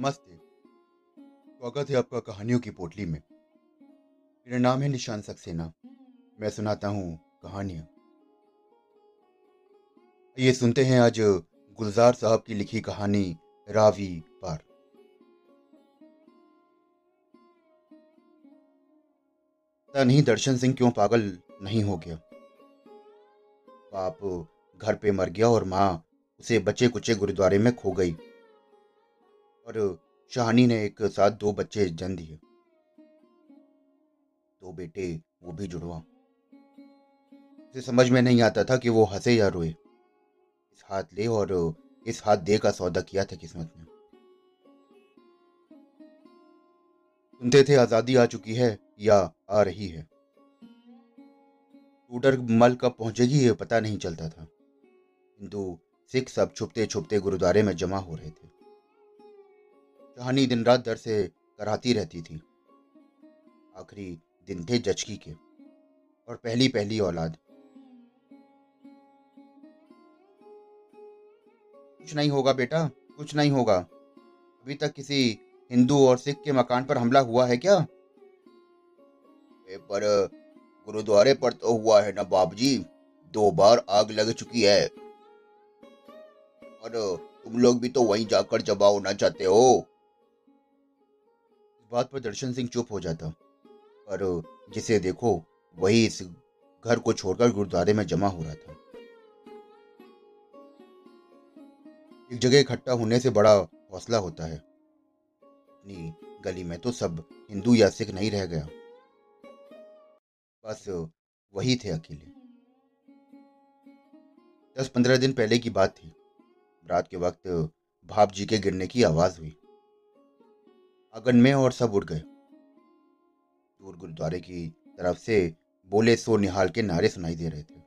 नमस्ते। स्वागत है आपका कहानियों की पोटली में। मेरा नाम है निशान सक्सेना। मैं सुनाता हूँ कहानियाँ। ये सुनते हैं आज गुलजार साहब की लिखी कहानी रावी पार। पता नहीं दर्शन सिंह क्यों पागल नहीं हो गया। बाप घर पे मर गया और माँ उसे बचे कुचे गुरुद्वारे में खो गई। और शाहनी ने एक साथ दो बच्चे जन्म दिए। दो बेटे, वो भी जुड़वा। उसे समझ में नहीं आता था कि वो हंसे या रोए। इस हाथ ले और इस हाथ दे का सौदा किया था किस्मत ने। सुनते थे, आज़ादी आ चुकी है या आ रही है। टूटर मल कब पहुंचेगी ये पता नहीं चलता था। हिंदू, सिख सब छुपते छुपते गुरुद्वारे में जमा हो रहे थे। कहानी दिन रात दर से कराती रहती थी। आखिरी दिन थे जचकी के, और पहली पहली औलाद। कुछ नहीं होगा बेटा, कुछ नहीं होगा। अभी तक किसी हिंदू और सिख के मकान पर हमला हुआ है क्या? पर, गुरुद्वारे पर तो हुआ है ना बाप जी दो बार आग लग चुकी है। और तुम लोग भी तो वहीं जाकर जमा होना चाहते हो। बात पर दर्शन सिंह चुप हो जाता। पर जिसे देखो, वही इस घर को छोड़कर गुरुद्वारे में जमा हो रहा था। एक जगह इकट्ठा होने से बड़ा हौसला होता है। अपनी गली में तो सब हिंदू या सिख नहीं रह गया। बस वही थे अकेले। दस पंद्रह दिन पहले की बात थी। रात के वक्त भाप जी के गिरने की आवाज़ हुई। आँगन में और सब उड़ गए। दूर गुरुद्वारे की तरफ़ से बोले सो निहाल के नारे सुनाई दे रहे थे।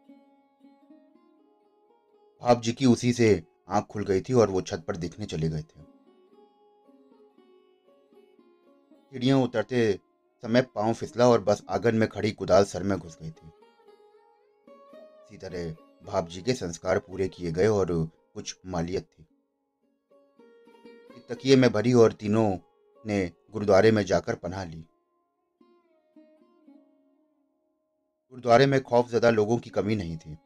भाप जी की उसी से आँख खुल गई थी और वो छत पर देखने चले गए थे। सीढ़ियाँ उतरते समय पाँव फिसला और बस आँगन में खड़ी कुदाल सर में घुस गई थी। इसी तरह भाप जी के संस्कार पूरे किए गए और कुछ मालियत थी। तकिए में भरी और तीनों ने गुरुद्वारे में जाकर पनाह ली। गुरुद्वारे में खौफजदा लोगों की कमी नहीं थी,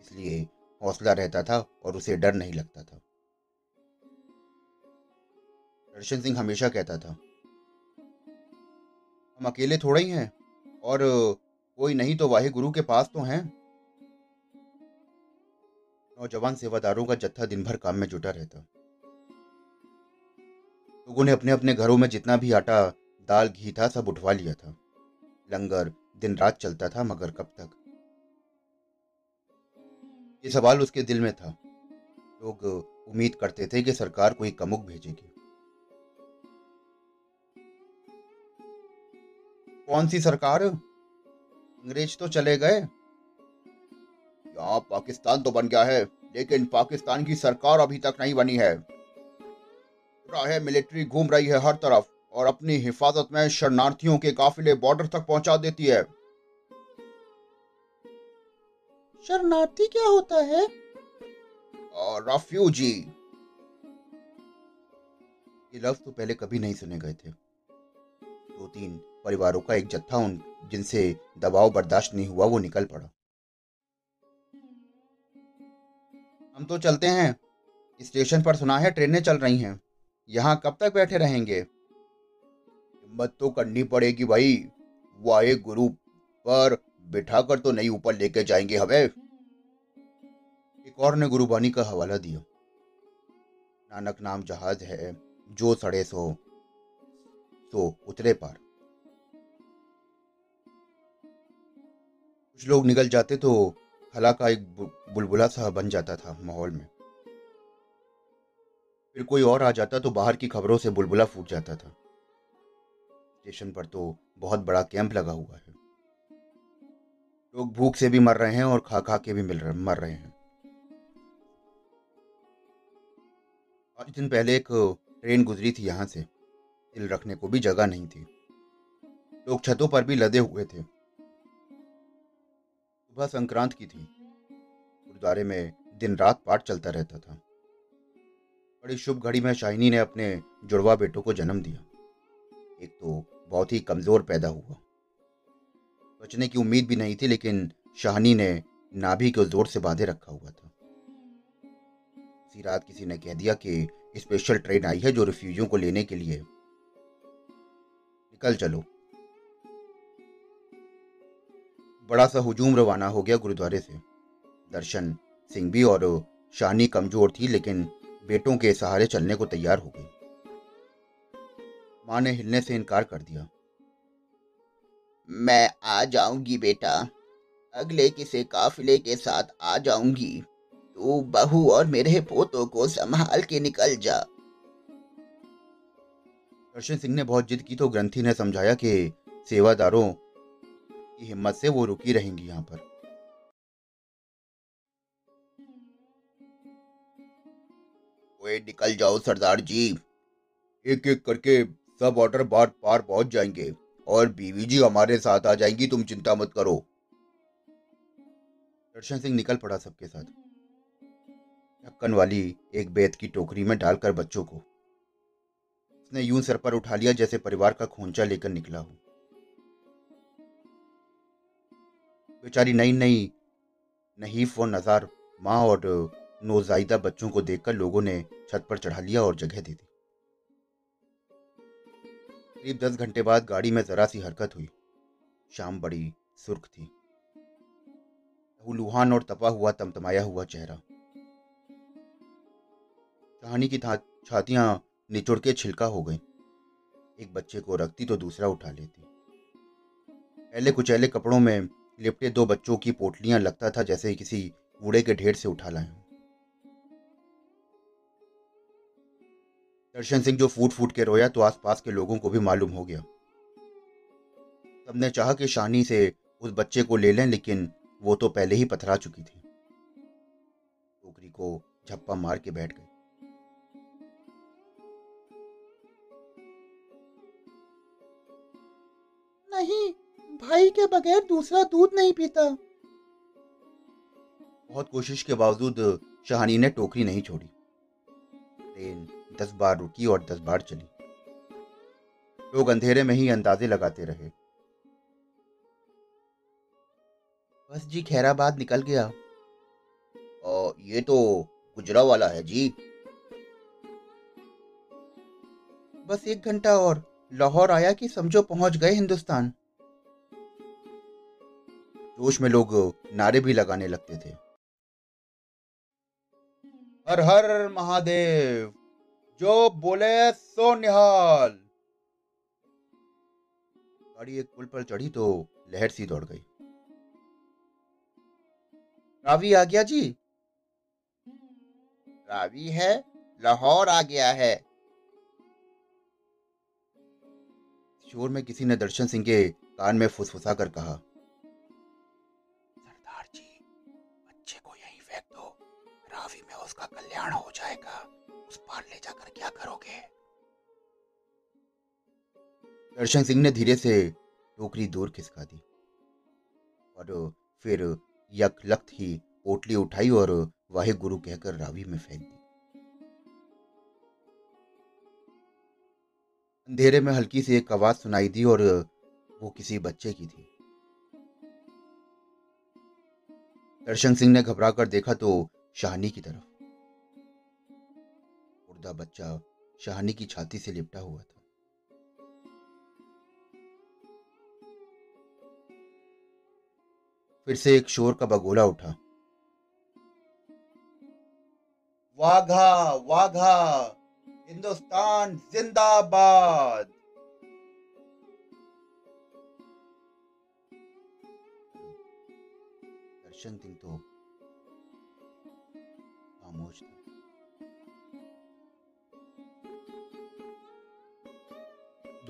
इसलिए हौसला रहता था और उसे डर नहीं लगता था। दर्शन सिंह हमेशा कहता था, हम अकेले थोड़े ही हैं और कोई नहीं तो वाहे गुरु के पास तो हैं। नौजवान सेवादारों का जत्था दिन भर काम में जुटा रहता। लोगों ने अपने अपने घरों में जितना भी आटा, दाल, घी था, सब उठवा लिया था। लंगर दिन रात चलता था, मगर कब तक? ये सवाल उसके दिल में था। लोग उम्मीद करते थे कि सरकार कोई कमुक भेजेगी। कौन सी सरकार? अंग्रेज़ तो चले गए। यहाँ पाकिस्तान तो बन गया है, लेकिन पाकिस्तान की सरकार अभी तक नहीं बनी है। है मिलिट्री घूम रही है हर तरफ़ और अपनी हिफाजत में शरणार्थियों के काफिले बॉर्डर तक पहुँचा देती है। शरणार्थी क्या होता है? और रफ्यूजी ये लफ्ज तो पहले कभी नहीं सुने गए थे। दो तीन परिवारों का एक जत्था उन जिनसे दबाव बर्दाश्त नहीं हुआ वो निकल पड़ा। हम तो चलते हैं। स्टेशन पर सुना है ट्रेनें चल रही हैं। यहाँ कब तक बैठे रहेंगे? हिम्मत तो करनी पड़ेगी भाई। वाहे गुरु, पर बिठा कर तो नहीं ऊपर लेके जाएँगे हमें एक और ने गुरुबानी का हवाला दिया। नानक नाम जहाज़ है, जो सड़े सो सो उतरे पार। कुछ लोग निकल जाते तो खला का एक बुलबुला सा बन जाता था माहौल में। फिर कोई और आ जाता तो बाहर की खबरों से बुलबुला फूट जाता था। स्टेशन पर तो बहुत बड़ा कैंप लगा हुआ है। लोग भूख से भी मर रहे हैं और खा खा के भी मिल रहे, मर रहे हैं। पाँच दिन पहले एक ट्रेन गुजरी थी यहाँ से। दिल रखने को भी जगह नहीं थी। लोग छतों पर भी लदे हुए थे। सुबह संक्रांत की थी। गुरुद्वारे में दिन रात पाठ चलता रहता था। बड़ी शुभ घड़ी में शाहिनी ने अपने जुड़वा बेटों को जन्म दिया। एक तो बहुत ही कमज़ोर पैदा हुआ। बचने की उम्मीद भी नहीं थी, लेकिन शाहनी ने नाभि को ज़ोर से बांधे रखा हुआ था। उसी रात किसी ने कह दिया कि स्पेशल ट्रेन आई है जो रिफ्यूजियों को लेने के लिए। निकल चलो। बड़ा सा हुजूम रवाना हो गया गुरुद्वारे से। दर्शन सिंह भी और शानी कमज़ोर थी, लेकिन बेटों के सहारे चलने को तैयार हो गई। माँ ने हिलने से इनकार कर दिया। मैं आ जाऊँगी बेटा। अगले किसी काफिले के साथ आ जाऊँगी। तू बहू और मेरे पोतों को संभाल के निकल जा। दर्शन सिंह ने बहुत जिद की तो ग्रंथी ने समझाया कि सेवादारों की हिम्मत से वो रुकी रहेंगी यहाँ पर। ओए निकल जाओ सरदार जी। एक एक करके सब ऑर्डर बार पार पहुँच जाएँगे और बीवी जी हमारे साथ आ जाएँगी, तुम चिंता मत करो। दर्शन सिंह निकल पड़ा सबके साथ। ढक्कन वाली एक बेत की टोकरी में डालकर बच्चों को। उसने यूँ सर पर उठा लिया जैसे परिवार का खोंचा लेकर निकला हो। बेचारी नई नई नहीफ और नजार, माँ और नौजाइदा बच्चों को देखकर लोगों ने छत पर चढ़ा लिया और जगह दे दी। करीब दस घंटे बाद गाड़ी में जरा सी हरकत हुई। शाम बड़ी सुर्ख थी। लुहान और तपा हुआ, तमतमाया हुआ चेहरा। कहानी की छातियाँ निचुड़ के छिलका हो गई। एक बच्चे को रखती तो दूसरा उठा लेती। पहले कुचैले कपड़ों में लिपटे दो बच्चों की पोटलियाँ लगता था जैसे किसी कूड़े के ढेर से उठा लाए। दर्शन सिंह जो फूट फूट के रोया तो आसपास के लोगों को भी मालूम हो गया। सबने चाहा कि शानी से उस बच्चे को ले लें लेकिन वो तो पहले ही पथरा चुकी थी। टोकरी को झप्पा मार के बैठ गई। नहीं भाई के बगैर दूसरा दूध नहीं पीता। बहुत कोशिश के बावजूद शहानी ने टोकरी नहीं छोड़ी। ट्रेन दस बार रुकी और दस बार चली। लोग अंधेरे में ही अंदाजे लगाते रहे। बस जी, खैराबाद निकल गया। और ये तो गुजरा वाला है जी। बस एक घंटा और। लाहौर आया कि समझो पहुँच गए हिंदुस्तान। जोश में लोग नारे भी लगाने लगते थे। हर हर महादेव। जो बोले सो निहाल। गाड़ी एक पुल पर चढ़ी तो लहर सी दौड़ गई। रावी आ गया जी? रावी है, लाहौर आ गया है। शोर में किसी ने दर्शन सिंह के कान में फुसफुसा कर कहा, सरदार जी, बच्चे को यहीं फेंक दो। रावी में उसका कल्याण हो जाएगा। उस पार ले जाकर क्या करोगे? दर्शन सिंह ने धीरे से टोकरी दूर खिसका दी और फिर यक लख्त ही पोटली उठाई और वाहे गुरु कहकर रावी में फेंक दी। अंधेरे में हल्की सी एक आवाज़ सुनाई दी और वो किसी बच्चे की थी। दर्शन सिंह ने घबरा कर देखा तो शाहनी की तरफ़। मुर्दा बच्चा शाहनी की छाती से लिपटा हुआ था। फिर से एक शोर का बगोला उठा। वाघा वाघा हिंदुस्तान जिंदाबाद। दर्शन सिंह तो खामोश था।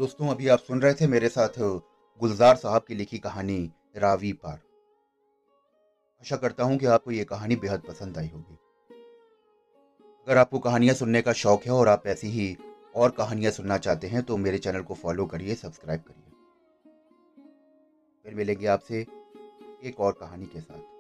दोस्तों, अभी आप सुन रहे थे मेरे साथ गुलजार साहब की लिखी कहानी, रावी पार। आशा करता हूँ कि आपको ये कहानी बेहद पसंद आई होगी। अगर आपको कहानियाँ सुनने का शौक है और आप ऐसी ही और कहानियाँ सुनना चाहते हैं तो मेरे चैनल को फॉलो करिए, सब्सक्राइब करिए। फिर मिलेंगे आपसे एक और कहानी के साथ।